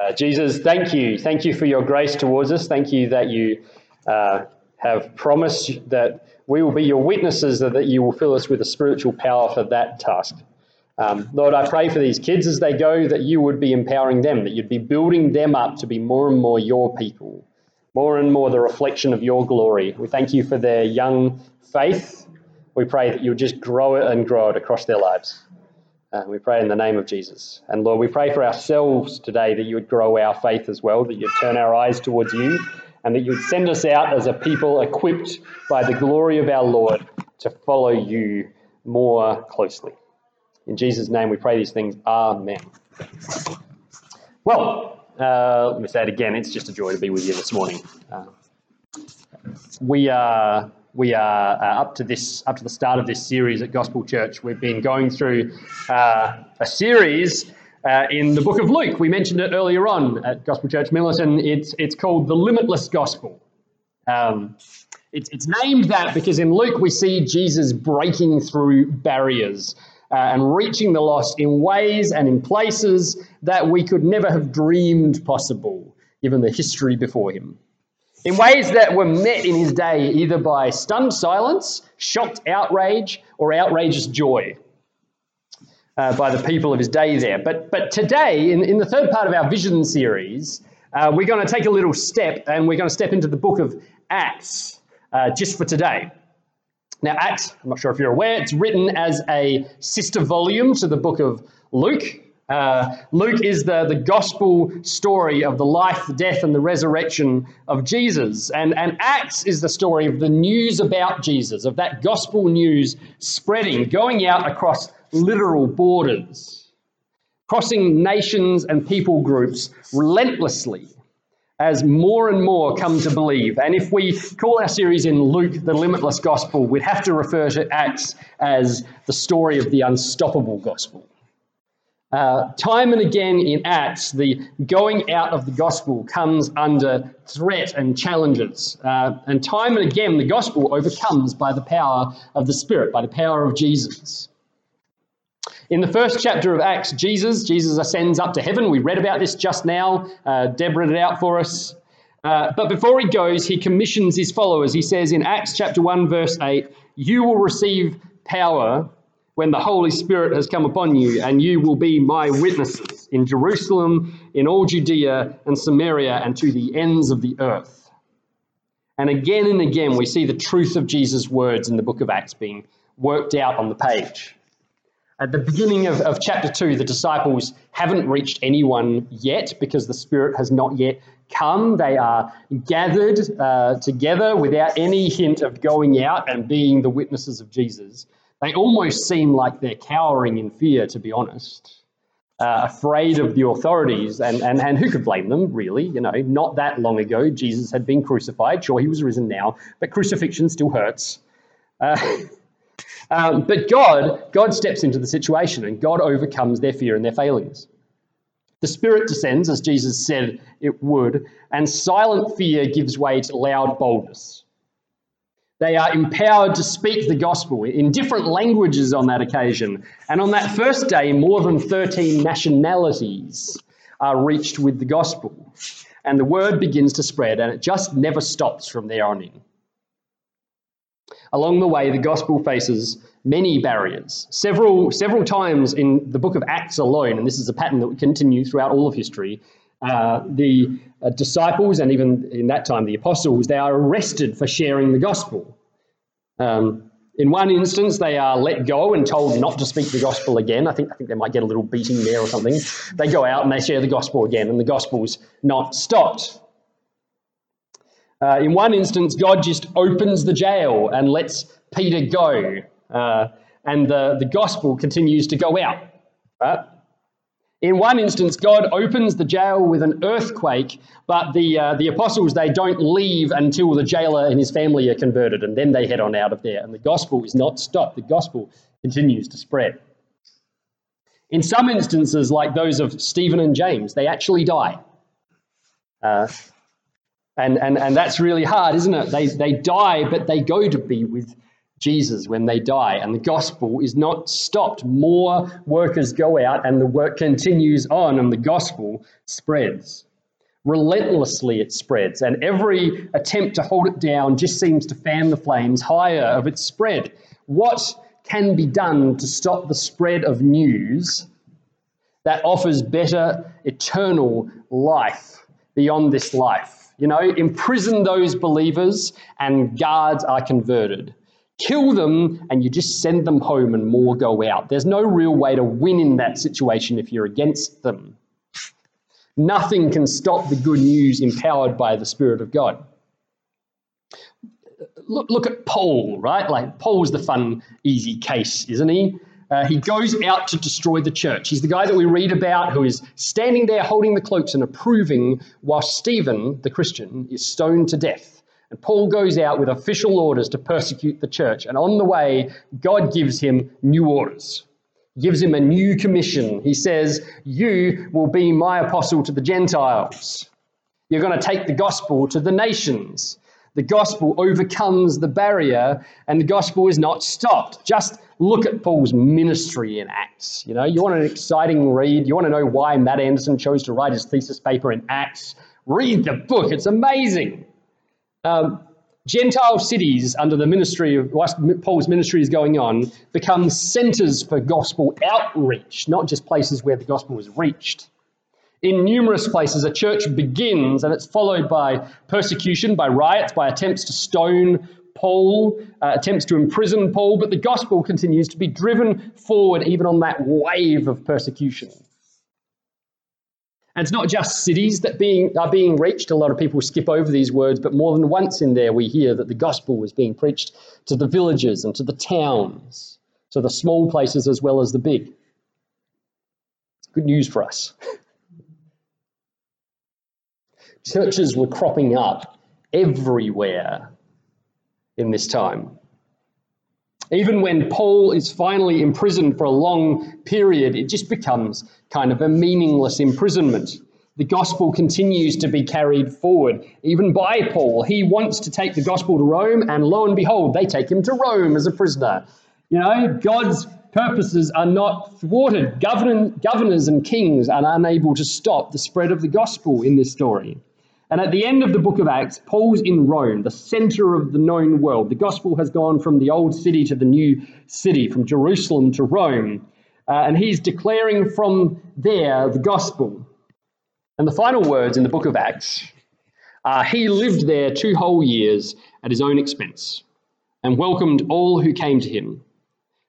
Uh, Jesus, thank you. Thank you for your grace towards us. Thank you that you uh, have promised that we will be your witnesses and that you will fill us with a spiritual power for that task. Um, Lord, I pray for these kids as they go that you would be empowering them, that you'd be building them up to be more and more your people, more and more the reflection of your glory. We thank you for their young faith. We pray that you'll just grow it and grow it across their lives. Uh, we pray in the name of Jesus. And Lord, we pray for ourselves today that you would grow our faith as well, that you'd turn our eyes towards you, and that you'd send us out as a people equipped by the glory of our Lord to follow you more closely. In Jesus' name we pray these things. Amen. Well, uh, let me say it again. It's just a joy to be with you this morning. Uh, we are we are uh, up to this up to the start of this series at Gospel Church. We've been going through uh, a series uh, in the book of Luke. We mentioned it earlier on at Gospel Church Minlaton. It's it's called the Limitless Gospel. Um, it's, it's named that because in Luke we see Jesus breaking through barriers uh, and reaching the lost in ways and in places that we could never have dreamed possible, given the history before him in ways that were met in his day either by stunned silence, shocked outrage, or outrageous joy uh, by the people of his day there. But, but today, in, in the third part of our vision series, uh, we're going to take a little step and we're going to step into the book of Acts uh, just for today. Now, Acts, I'm not sure if you're aware, it's written as a sister volume to the book of Luke. Uh, Luke is the, the gospel story of the life, the death, and the resurrection of Jesus. And, and Acts is the story of the news about Jesus, of that gospel news spreading, going out across literal borders, crossing nations and people groups relentlessly as more and more come to believe. And if we call our series in Luke the limitless gospel, we'd have to refer to Acts as the story of the unstoppable gospel. Uh, time and again in Acts, the going out of the gospel comes under threat and challenges. Uh, and time and again, the gospel overcomes by the power of the Spirit, by the power of Jesus. In the first chapter of Acts, Jesus, Jesus ascends up to heaven. We read about this just now. Uh, Deb read it out for us. Uh, but before he goes, he commissions his followers. He says in Acts chapter 1, verse 8, You will receive power when the Holy Spirit has come upon you, and you will be my witnesses in Jerusalem, in all Judea and Samaria, and to the ends of the earth. And again and again, we see the truth of Jesus' words in the book of Acts being worked out on the page. At the beginning of, of chapter 2, the disciples haven't reached anyone yet because the Spirit has not yet come. They are gathered uh, together without any hint of going out and being the witnesses of Jesus. They almost seem like they're cowering in fear, to be honest, uh, afraid of the authorities. And, and, and who could blame them, really? You know, not that long ago, Jesus had been crucified. Sure, he was risen now, but crucifixion still hurts. Uh, um, but God, God steps into the situation and God overcomes their fear and their failings. The Spirit descends, as Jesus said it would, and silent fear gives way to loud boldness. They are empowered to speak the gospel in different languages on that occasion. And on that first day, more than 13 nationalities are reached with the gospel. And the word begins to spread, and it just never stops from there on in. Along the way, the gospel faces many barriers. Several, several times in the book of Acts alone, and this is a pattern that will continue throughout all of history, uh, the uh, disciples and even in that time the apostles, they are arrested for sharing the gospel. Um, in one instance, they are let go and told not to speak the gospel again. I think, I think they might get a little beating there or something. They go out and they share the gospel again, and the gospel's not stopped. Uh, in one instance, God just opens the jail and lets Peter go, uh, and the, the gospel continues to go out. Right? In one instance, God opens the jail with an earthquake, but the, uh, the apostles, they don't leave until the jailer and his family are converted, and then they head on out of there. And the gospel is not stopped, the gospel continues to spread. In some instances, like those of Stephen and James, they actually die. Uh, and, and, and that's really hard, isn't it? They, they die, but they go to be with Jesus when they die, and the gospel is not stopped. More workers go out, and the work continues on, and the gospel spreads. Relentlessly, it spreads, and every attempt to hold it down just seems to fan the flames higher of its spread. What can be done to stop the spread of news that offers better eternal life beyond this life? You know, imprison those believers, and guards are converted kill them and you just send them home and more go out. There's no real way to win in that situation if you're against them. Nothing can stop the good news empowered by the Spirit of God. Look, look at Paul, right? Like, Paul's the fun, easy case, isn't he? Uh, he goes out to destroy the church. He's the guy that we read about who is standing there holding the cloaks and approving while Stephen, the Christian, is stoned to death. And Paul goes out with official orders to persecute the church. And on the way, God gives him new orders. Gives him a new commission. He says, You will be my apostle to the Gentiles. You're going to take the gospel to the nations. The gospel overcomes the barrier, and the gospel is not stopped. Just look at Paul's ministry in Acts. You know, you want an exciting read. You want to know why Matt Anderson chose to write his thesis paper in Acts. Read the book. It's amazing. Um, Gentile cities under the ministry of Paul's ministry is going on become centers for gospel outreach, not just places where the gospel is reached. In numerous places, a church begins and it's followed by persecution, by riots, by attempts to stone Paul, uh, attempts to imprison Paul, but the gospel continues to be driven forward even on that wave of persecution. And it's not just cities that being, are being reached. A lot of people skip over these words, but more than once in there we hear that the gospel was being preached to the villages and to the towns, to the small places as well as the big. Good news for us. Churches were cropping up everywhere in this time. Even when Paul is finally imprisoned for a long period, it just becomes kind of a meaningless imprisonment. The gospel continues to be carried forward, even by Paul. He wants to take the gospel to Rome, and lo and behold, they take him to Rome as a prisoner. You know, God's purposes are not thwarted. governors and kings are unable to stop the spread of the gospel in this story. And at the end of the book of Acts, Paul's in Rome, the center of the known world. The gospel has gone from the old city to the new city, from Jerusalem to Rome. Uh, and he's declaring from there the gospel. And the final words in the book of Acts are He lived there two whole years at his own expense and welcomed all who came to him,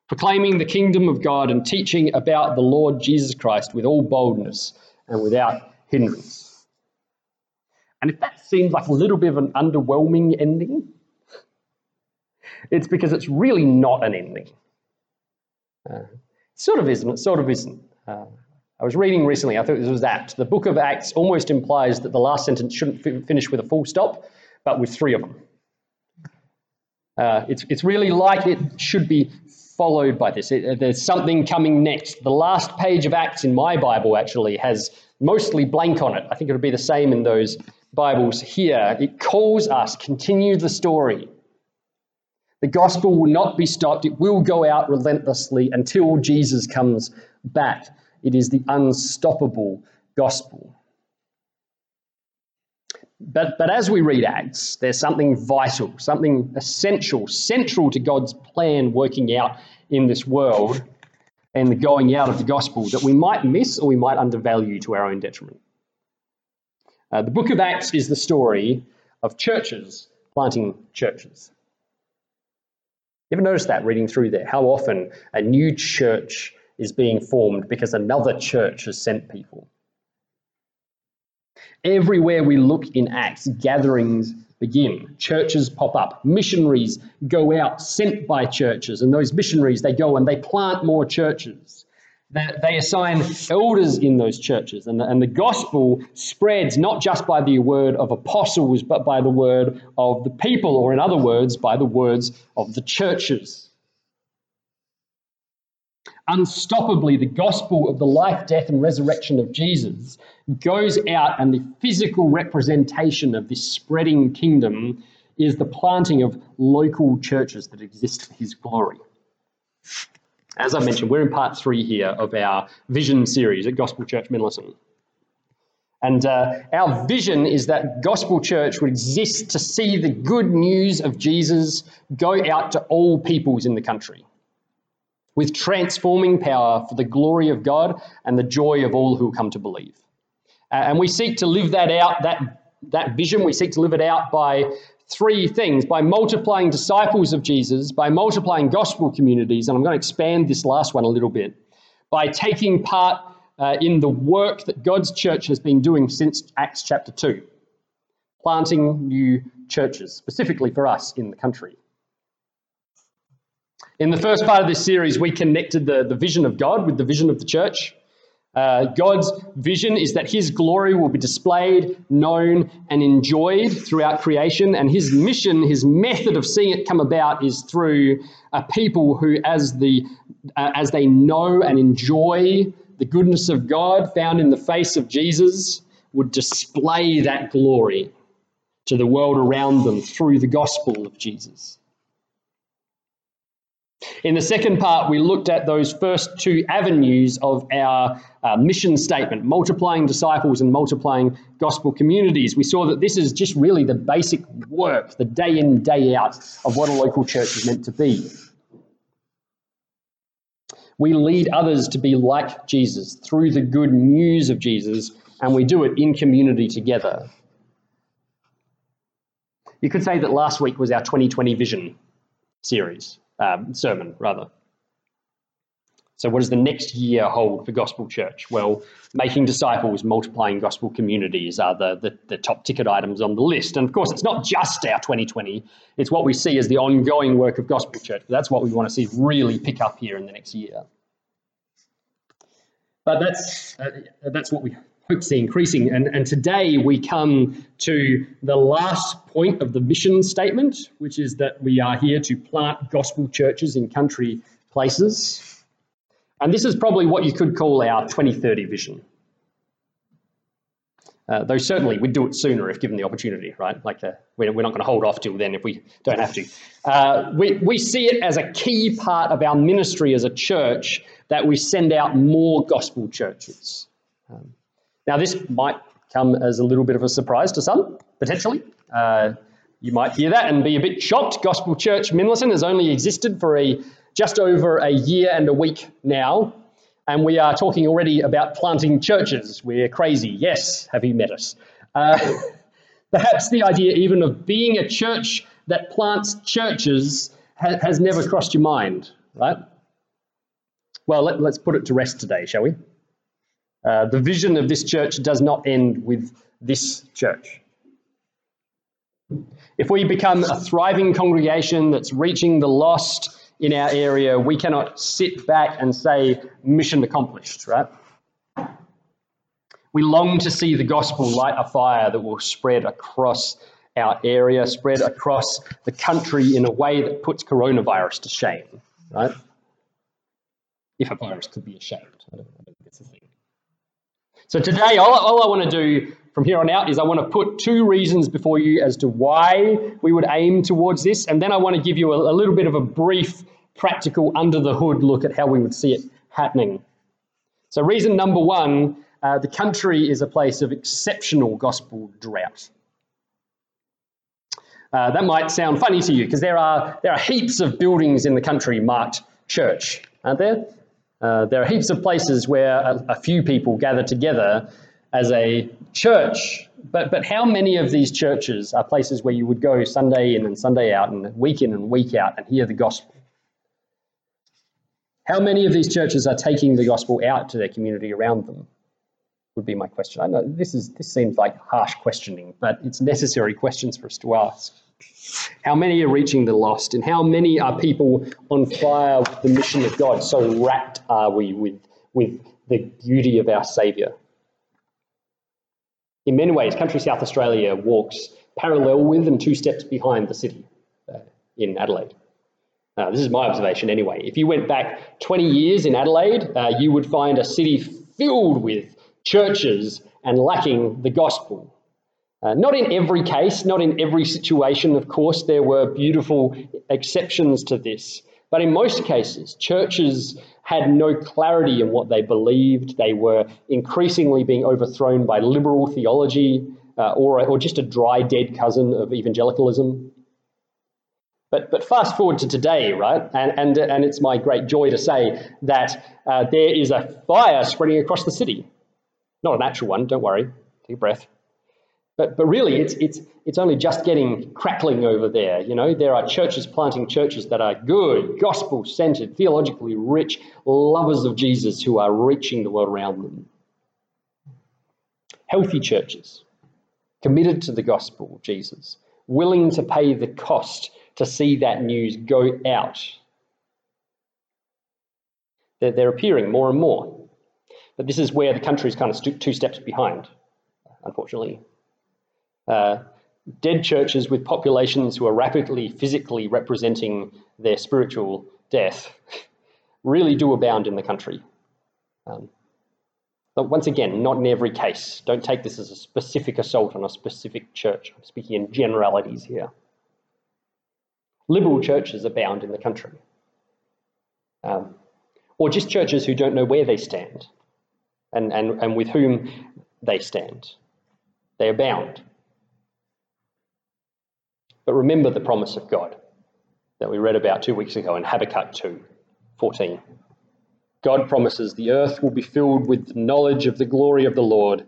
proclaiming the kingdom of God and teaching about the Lord Jesus Christ with all boldness and without hindrance. And if that seems like a little bit of an underwhelming ending, it's because it's really not an ending. Uh, sort of isn't, it sort of isn't. Uh, I was reading recently, I thought this was apt. The book of Acts almost implies that the last sentence shouldn't f- finish with a full stop, but with three of them. Uh, it's, it's really like it should be followed by this. It, there's something coming next. The last page of Acts in my Bible actually has mostly blank on it. I think it would be the same in those Bibles here, it calls us, continue the story. The gospel will not be stopped, it will go out relentlessly until Jesus comes back. It is the unstoppable gospel. But, but as we read Acts, there's something vital, something essential, central to God's plan working out in this world and the going out of the gospel that we might miss or we might undervalue to our own detriment. Uh, the book of Acts is the story of churches planting churches. You ever notice that reading through there? How often a new church is being formed because another church has sent people? Everywhere we look in Acts, gatherings begin. Churches pop up. Missionaries go out sent by churches, and those missionaries they go and they plant more churches that they assign elders in those churches. And the, and the gospel spreads not just by the word of apostles, but by the word of the people, or in other words, by the words of the churches. Unstoppably, the gospel of the life, death, and resurrection of Jesus goes out, and the physical representation of this spreading kingdom is the planting of local churches that exist for his glory. As I mentioned, we're in part three here of our vision series at Gospel Church Minlaton. And uh, our vision is that Gospel Church would exist to see the good news of Jesus go out to all peoples in the country with transforming power for the glory of God and the joy of all who come to believe. Uh, and we seek to live that out, that, that vision, we seek to live it out by three things by multiplying disciples of Jesus, by multiplying gospel communities, and I'm going to expand this last one a little bit, by taking part uh, in the work that God's church has been doing since Acts chapter 2, planting new churches, specifically for us in the country. In the first part of this series, we connected the, the vision of God with the vision of the church. Uh, God's vision is that His glory will be displayed, known, and enjoyed throughout creation. And His mission, His method of seeing it come about, is through a people who, as the uh, as they know and enjoy the goodness of God found in the face of Jesus, would display that glory to the world around them through the gospel of Jesus. In the second part, we looked at those first two avenues of our uh, mission statement multiplying disciples and multiplying gospel communities. We saw that this is just really the basic work, the day in, day out of what a local church is meant to be. We lead others to be like Jesus through the good news of Jesus, and we do it in community together. You could say that last week was our 2020 vision series um, sermon, rather. So, what does the next year hold for Gospel Church? Well, making disciples, multiplying gospel communities are the, the, the, top ticket items on the list. And of course, it's not just our 2020, it's what we see as the ongoing work of Gospel Church. That's what we want to see really pick up here in the next year. But that's, uh, that's what we increasing. And, and today we come to the last point of the mission statement, which is that we are here to plant gospel churches in country places. And this is probably what you could call our 2030 vision. Uh, though certainly we'd do it sooner if given the opportunity, right? Like uh, we're, we're not going to hold off till then if we don't have to. Uh, we, we see it as a key part of our ministry as a church that we send out more gospel churches. Um, now, this might come as a little bit of a surprise to some, potentially. Uh, you might hear that and be a bit shocked. Gospel Church Minlaton has only existed for a just over a year and a week now, and we are talking already about planting churches. We're crazy. Yes, have you met us? Uh, perhaps the idea even of being a church that plants churches ha- has never crossed your mind, right? Well, let, us put it to rest today, shall we? Uh, the vision of this church does not end with this church. If we become a thriving congregation that's reaching the lost in our area, we cannot sit back and say, mission accomplished, right? We long to see the gospel light a fire that will spread across our area, spread across the country in a way that puts coronavirus to shame, right? If a virus could be ashamed. I don't, I don't think it's a thing. So today, all, all I want to do from here on out is I want to put two reasons before you as to why we would aim towards this, and then I want to give you a, a little bit of a brief, practical, under the hood look at how we would see it happening. So, reason number one uh, the country is a place of exceptional gospel drought. Uh, that might sound funny to you because there are, there are heaps of buildings in the country marked church, aren't there? Uh, there are heaps of places where a, a, few people gather together as a church, but, but how many of these churches are places where you would go Sunday in and Sunday out and week in and week out and hear the gospel? How many of these churches are taking the gospel out to their community around them? Would be my question. I know this is this seems like harsh questioning, but it's necessary questions for us to ask. How many are reaching the lost? And how many are people on fire with the mission of God? So rapt are we with, with the beauty of our Saviour. In many ways, Country South Australia walks parallel with and two steps behind the city uh, in Adelaide. Uh, this is my observation anyway. If you went back 20 years in Adelaide, uh, you would find a city filled with churches and lacking the gospel. Uh, not in every case, not in every situation, of course, there were beautiful exceptions to this. But in most cases, churches had no clarity in what they believed. They were increasingly being overthrown by liberal theology uh, or, or just a dry, dead cousin of evangelicalism. But, but fast forward to today, right? And, and, and it's my great joy to say that uh, there is a fire spreading across the city. Not an actual one, don't worry. Take a breath. But, but really, it's, it's, it's only just getting crackling over there. You know, there are churches planting churches that are good, gospel centered, theologically rich, lovers of Jesus who are reaching the world around them. Healthy churches, committed to the gospel of Jesus, willing to pay the cost to see that news go out. They're, they're appearing more and more. But this is where the country is kind of two steps behind, unfortunately. Uh, dead churches with populations who are rapidly physically representing their spiritual death really do abound in the country. Um, but once again, not in every case. Don't take this as a specific assault on a specific church. I'm speaking in generalities here. Liberal churches abound in the country. Um, or just churches who don't know where they stand and, and, and with whom they stand. They abound. But remember the promise of God that we read about two weeks ago in Habakkuk 2 14. God promises the earth will be filled with the knowledge of the glory of the Lord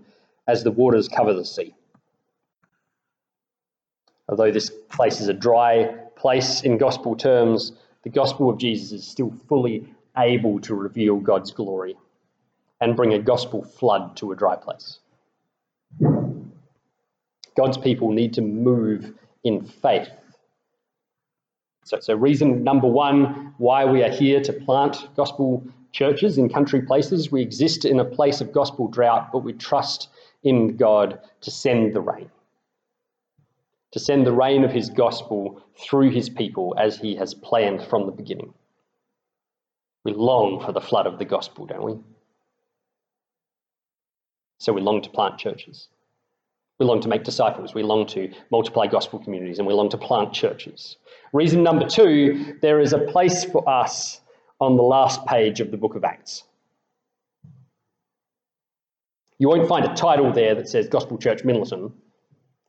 as the waters cover the sea. Although this place is a dry place in gospel terms, the gospel of Jesus is still fully able to reveal God's glory and bring a gospel flood to a dry place. God's people need to move in faith. So, so, reason number one why we are here to plant gospel churches in country places. We exist in a place of gospel drought, but we trust in God to send the rain, to send the rain of his gospel through his people as he has planned from the beginning. We long for the flood of the gospel, don't we? So we long to plant churches. We long to make disciples. We long to multiply gospel communities and we long to plant churches. Reason number two there is a place for us on the last page of the book of Acts. You won't find a title there that says Gospel Church Minlaton,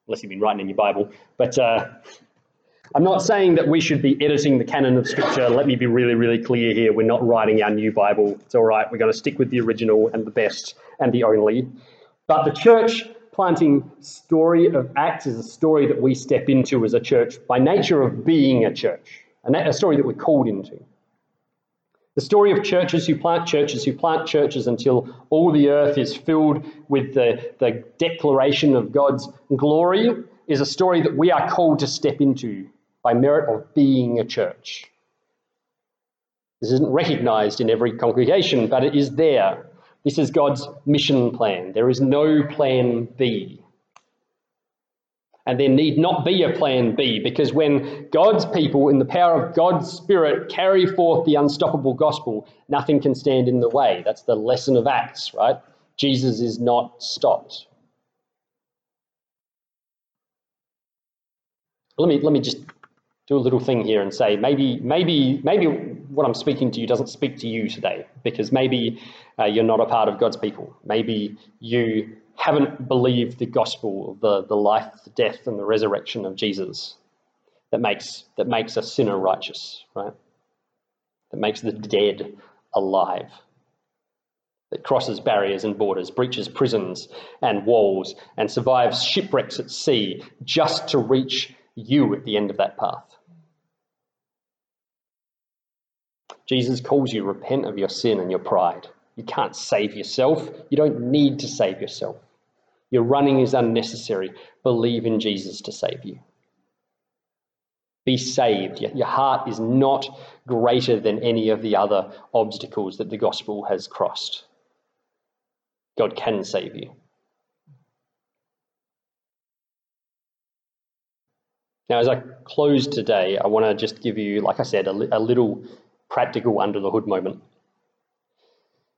unless you've been writing in your Bible. But uh, I'm not saying that we should be editing the canon of Scripture. Let me be really, really clear here. We're not writing our new Bible. It's all right. We're going to stick with the original and the best and the only. But the church planting story of Acts is a story that we step into as a church by nature of being a church, and a story that we're called into. The story of churches who plant churches, who plant churches until all the earth is filled with the, the declaration of God's glory, is a story that we are called to step into by merit of being a church. This isn't recognized in every congregation, but it is there. This is God's mission plan. There is no plan B. And there need not be a plan B because when God's people, in the power of God's Spirit, carry forth the unstoppable gospel, nothing can stand in the way. That's the lesson of Acts, right? Jesus is not stopped. Let me, let me just do a little thing here and say maybe, maybe, maybe what I'm speaking to you doesn't speak to you today because maybe uh, you're not a part of God's people. Maybe you haven't believed the gospel of the, the life, the death, and the resurrection of Jesus that makes, that makes a sinner righteous, right? That makes the dead alive. That crosses barriers and borders, breaches prisons and walls, and survives shipwrecks at sea just to reach you at the end of that path. Jesus calls you repent of your sin and your pride. You can't save yourself. You don't need to save yourself. Your running is unnecessary. Believe in Jesus to save you. Be saved. Your heart is not greater than any of the other obstacles that the gospel has crossed. God can save you. Now, as I close today, I want to just give you, like I said, a, a little practical under the hood moment.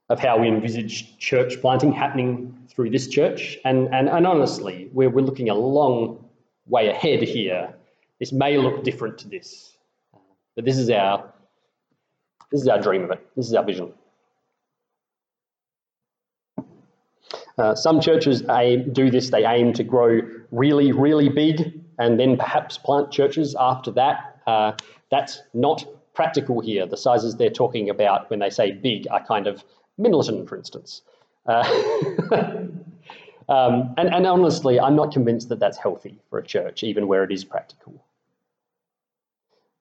of how we envisage church planting happening through this church. And, and, and honestly, we're, we're looking a long way ahead here. This may look different to this, but this is our this is our dream of it. This is our vision. Uh, some churches aim, do this, they aim to grow really, really big and then perhaps plant churches after that. Uh, that's not practical here. The sizes they're talking about when they say big are kind of Minlaton, for instance. Uh, um, and, and honestly, I'm not convinced that that's healthy for a church, even where it is practical.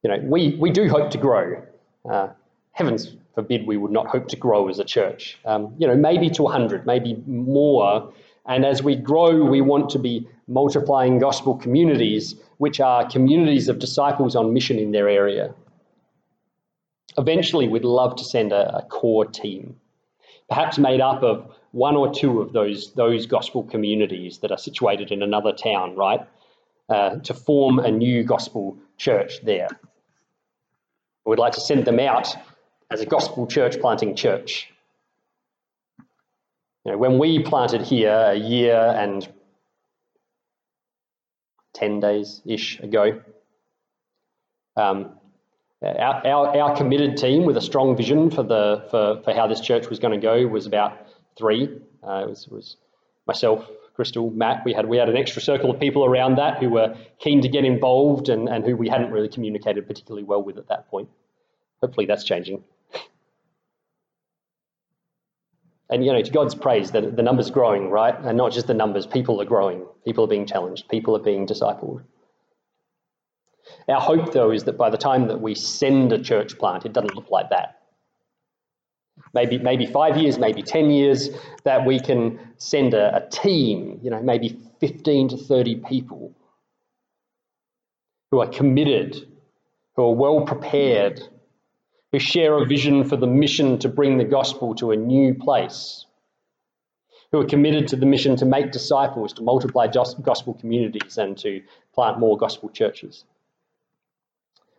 You know, we, we do hope to grow. Uh, heavens forbid we would not hope to grow as a church. Um, you know, maybe to 100, maybe more. And as we grow, we want to be multiplying gospel communities, which are communities of disciples on mission in their area. Eventually, we'd love to send a, a core team perhaps made up of one or two of those, those gospel communities that are situated in another town, right? Uh, to form a new gospel church there. We'd like to send them out as a gospel church planting church. You know, when we planted here a year and 10 days ish ago, um, our, our, committed team with a strong vision for the for, for how this church was going to go was about three. Uh, it was, was myself, Crystal, Matt. We had we had an extra circle of people around that who were keen to get involved and, and who we hadn't really communicated particularly well with at that point. Hopefully that's changing. And you know, to God's praise, that the numbers growing, right? And not just the numbers, people are growing. People are being challenged. People are being discipled. Our hope, though, is that by the time that we send a church plant, it doesn't look like that. Maybe, maybe five years, maybe 10 years, that we can send a, a team, you know, maybe 15 to 30 people who are committed, who are well prepared, who share a vision for the mission to bring the gospel to a new place, who are committed to the mission to make disciples, to multiply gospel communities, and to plant more gospel churches.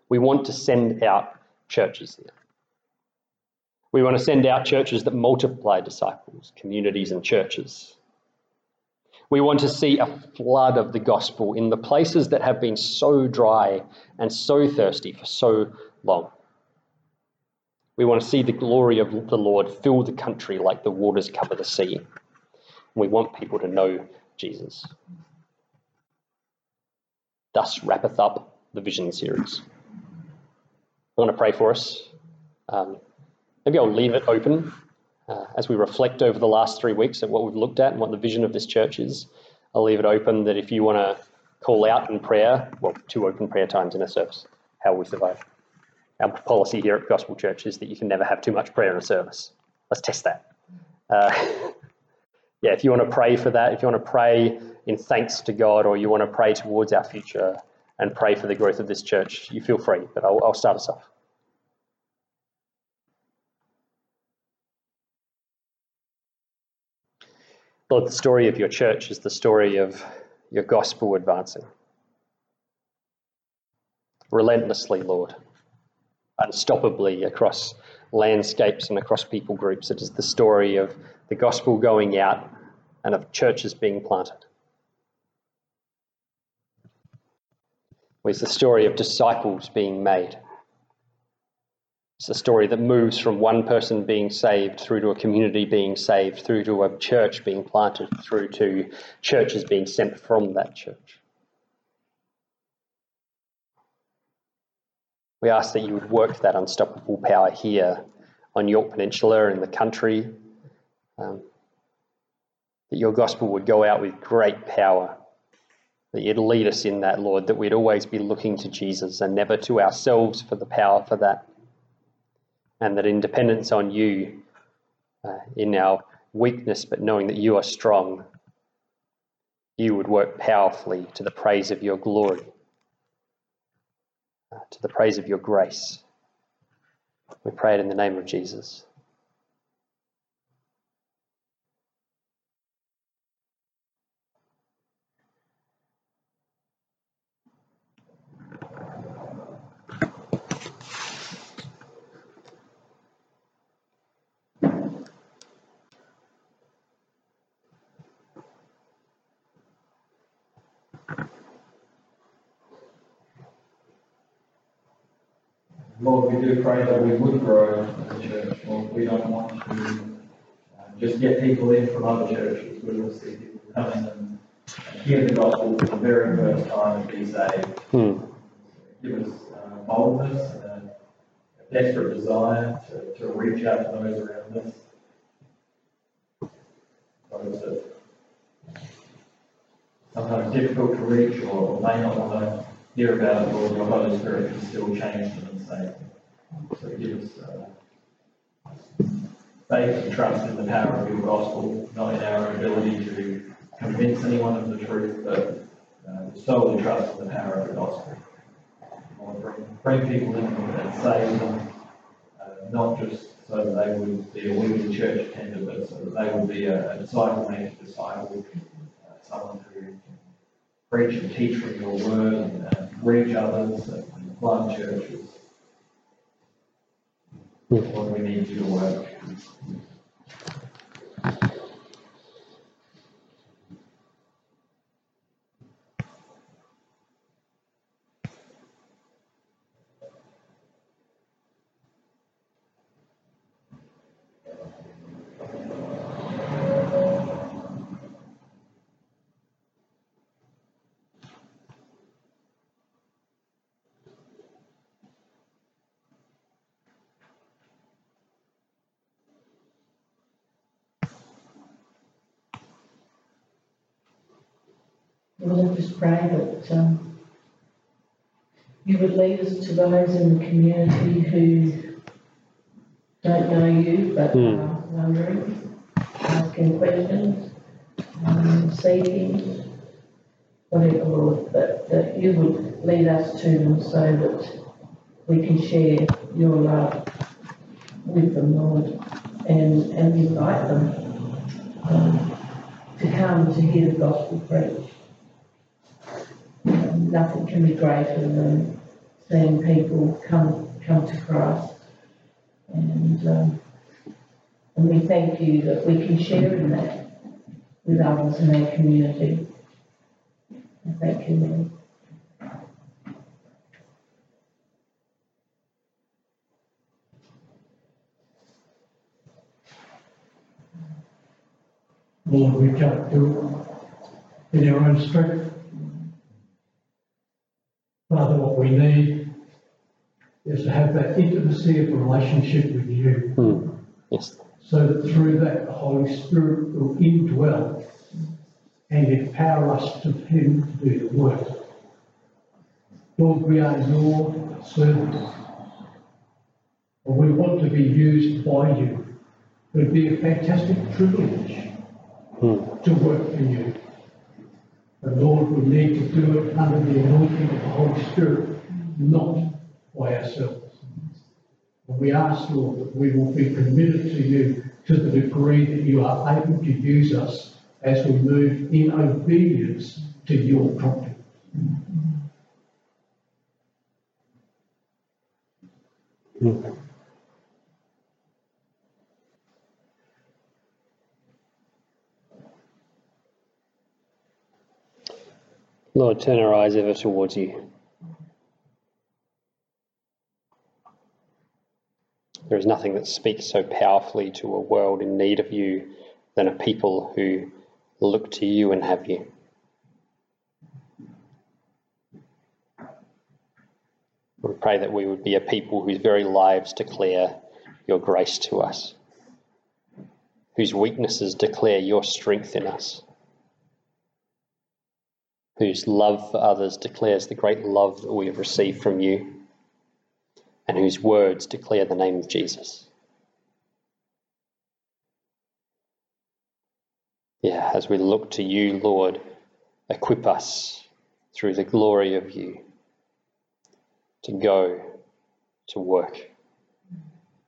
We want to send out churches here. We want to send out churches that multiply disciples, communities, and churches. We want to see a flood of the gospel in the places that have been so dry and so thirsty for so long. We want to see the glory of the Lord fill the country like the waters cover the sea. We want people to know Jesus. Thus wrappeth up the vision series. I want to pray for us. Um, maybe I'll leave it open uh, as we reflect over the last three weeks at what we've looked at and what the vision of this church is. I'll leave it open that if you want to call out in prayer, well, two open prayer times in a service, how we survive. Our policy here at Gospel Church is that you can never have too much prayer in a service. Let's test that. Uh, yeah, if you want to pray for that, if you want to pray in thanks to God, or you want to pray towards our future, and pray for the growth of this church, you feel free, but I'll, I'll start us off. Lord, the story of your church is the story of your gospel advancing. Relentlessly, Lord, unstoppably across landscapes and across people groups. It is the story of the gospel going out and of churches being planted. It's the story of disciples being made. It's a story that moves from one person being saved through to a community being saved, through to a church being planted, through to churches being sent from that church. We ask that you would work that unstoppable power here on Yorke Peninsula in the country, um, that your gospel would go out with great power that you'd lead us in that, Lord, that we'd always be looking to Jesus and never to ourselves for the power for that. And that in dependence on you, uh, in our weakness, but knowing that you are strong, you would work powerfully to the praise of your glory, uh, to the praise of your grace. We pray it in the name of Jesus. Lord, we do pray that we would grow as a church. Lord, we don't want to uh, just get people in from other churches. We will see people come in and hear the gospel for the very first time and be saved. Hmm. Give us uh, boldness and a desperate desire to, to reach out to those around us. Those that sometimes difficult to reach or may not want to hear about it, Lord, your Holy Spirit can still change them and save them. So give us uh, faith and trust in the power of your gospel, not in our ability to convince anyone of the truth, but uh, solely trust in the power of the gospel. Bring, bring people in and save them, uh, not just so that they would be a weekly church attender, but so that they would be a, a disciple making disciple, uh, someone who can preach and teach from your word and, and reach others and plant churches. Lord, we need to work. Lord, I just pray that um, you would lead us to those in the community who don't know you but Hmm. are wondering, asking questions, um, seeking, whatever, Lord, that, that you would lead us to them so that we can share your love with them, Lord, and, and invite them um, to come to hear the gospel preached. Nothing can be greater than seeing people come, come to Christ. And, um, and we thank you that we can share in that with others in our community. And Thank you, Lord. Lord, we can't do it in our own strength. Father, what we need is to have that intimacy of relationship with you, Hmm. Yes. so that through that the Holy Spirit will indwell and empower us to Him to do the work. Lord, we are your servants. And we want to be used by you. It would be a fantastic privilege Hmm. to work for you. But Lord, we need to do it under the anointing of the Holy Spirit, not by ourselves. And we ask, Lord, that we will be committed to you to the degree that you are able to use us as we move in obedience to your prompting. Lord, turn our eyes ever towards you. There is nothing that speaks so powerfully to a world in need of you than a people who look to you and have you. We pray that we would be a people whose very lives declare your grace to us, whose weaknesses declare your strength in us whose love for others declares the great love that we have received from you, and whose words declare the name of Jesus. Yeah, as we look to you, Lord, equip us through the glory of you to go, to work,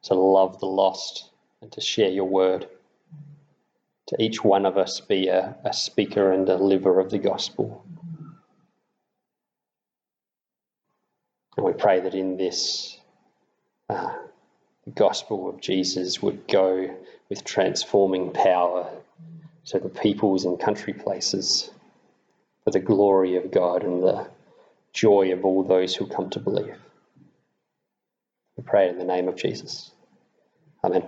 to love the lost, and to share your word. To each one of us be a, a speaker and a liver of the gospel. And we pray that in this, uh, the gospel of Jesus would go with transforming power to the peoples and country places for the glory of God and the joy of all those who come to believe. We pray in the name of Jesus. Amen.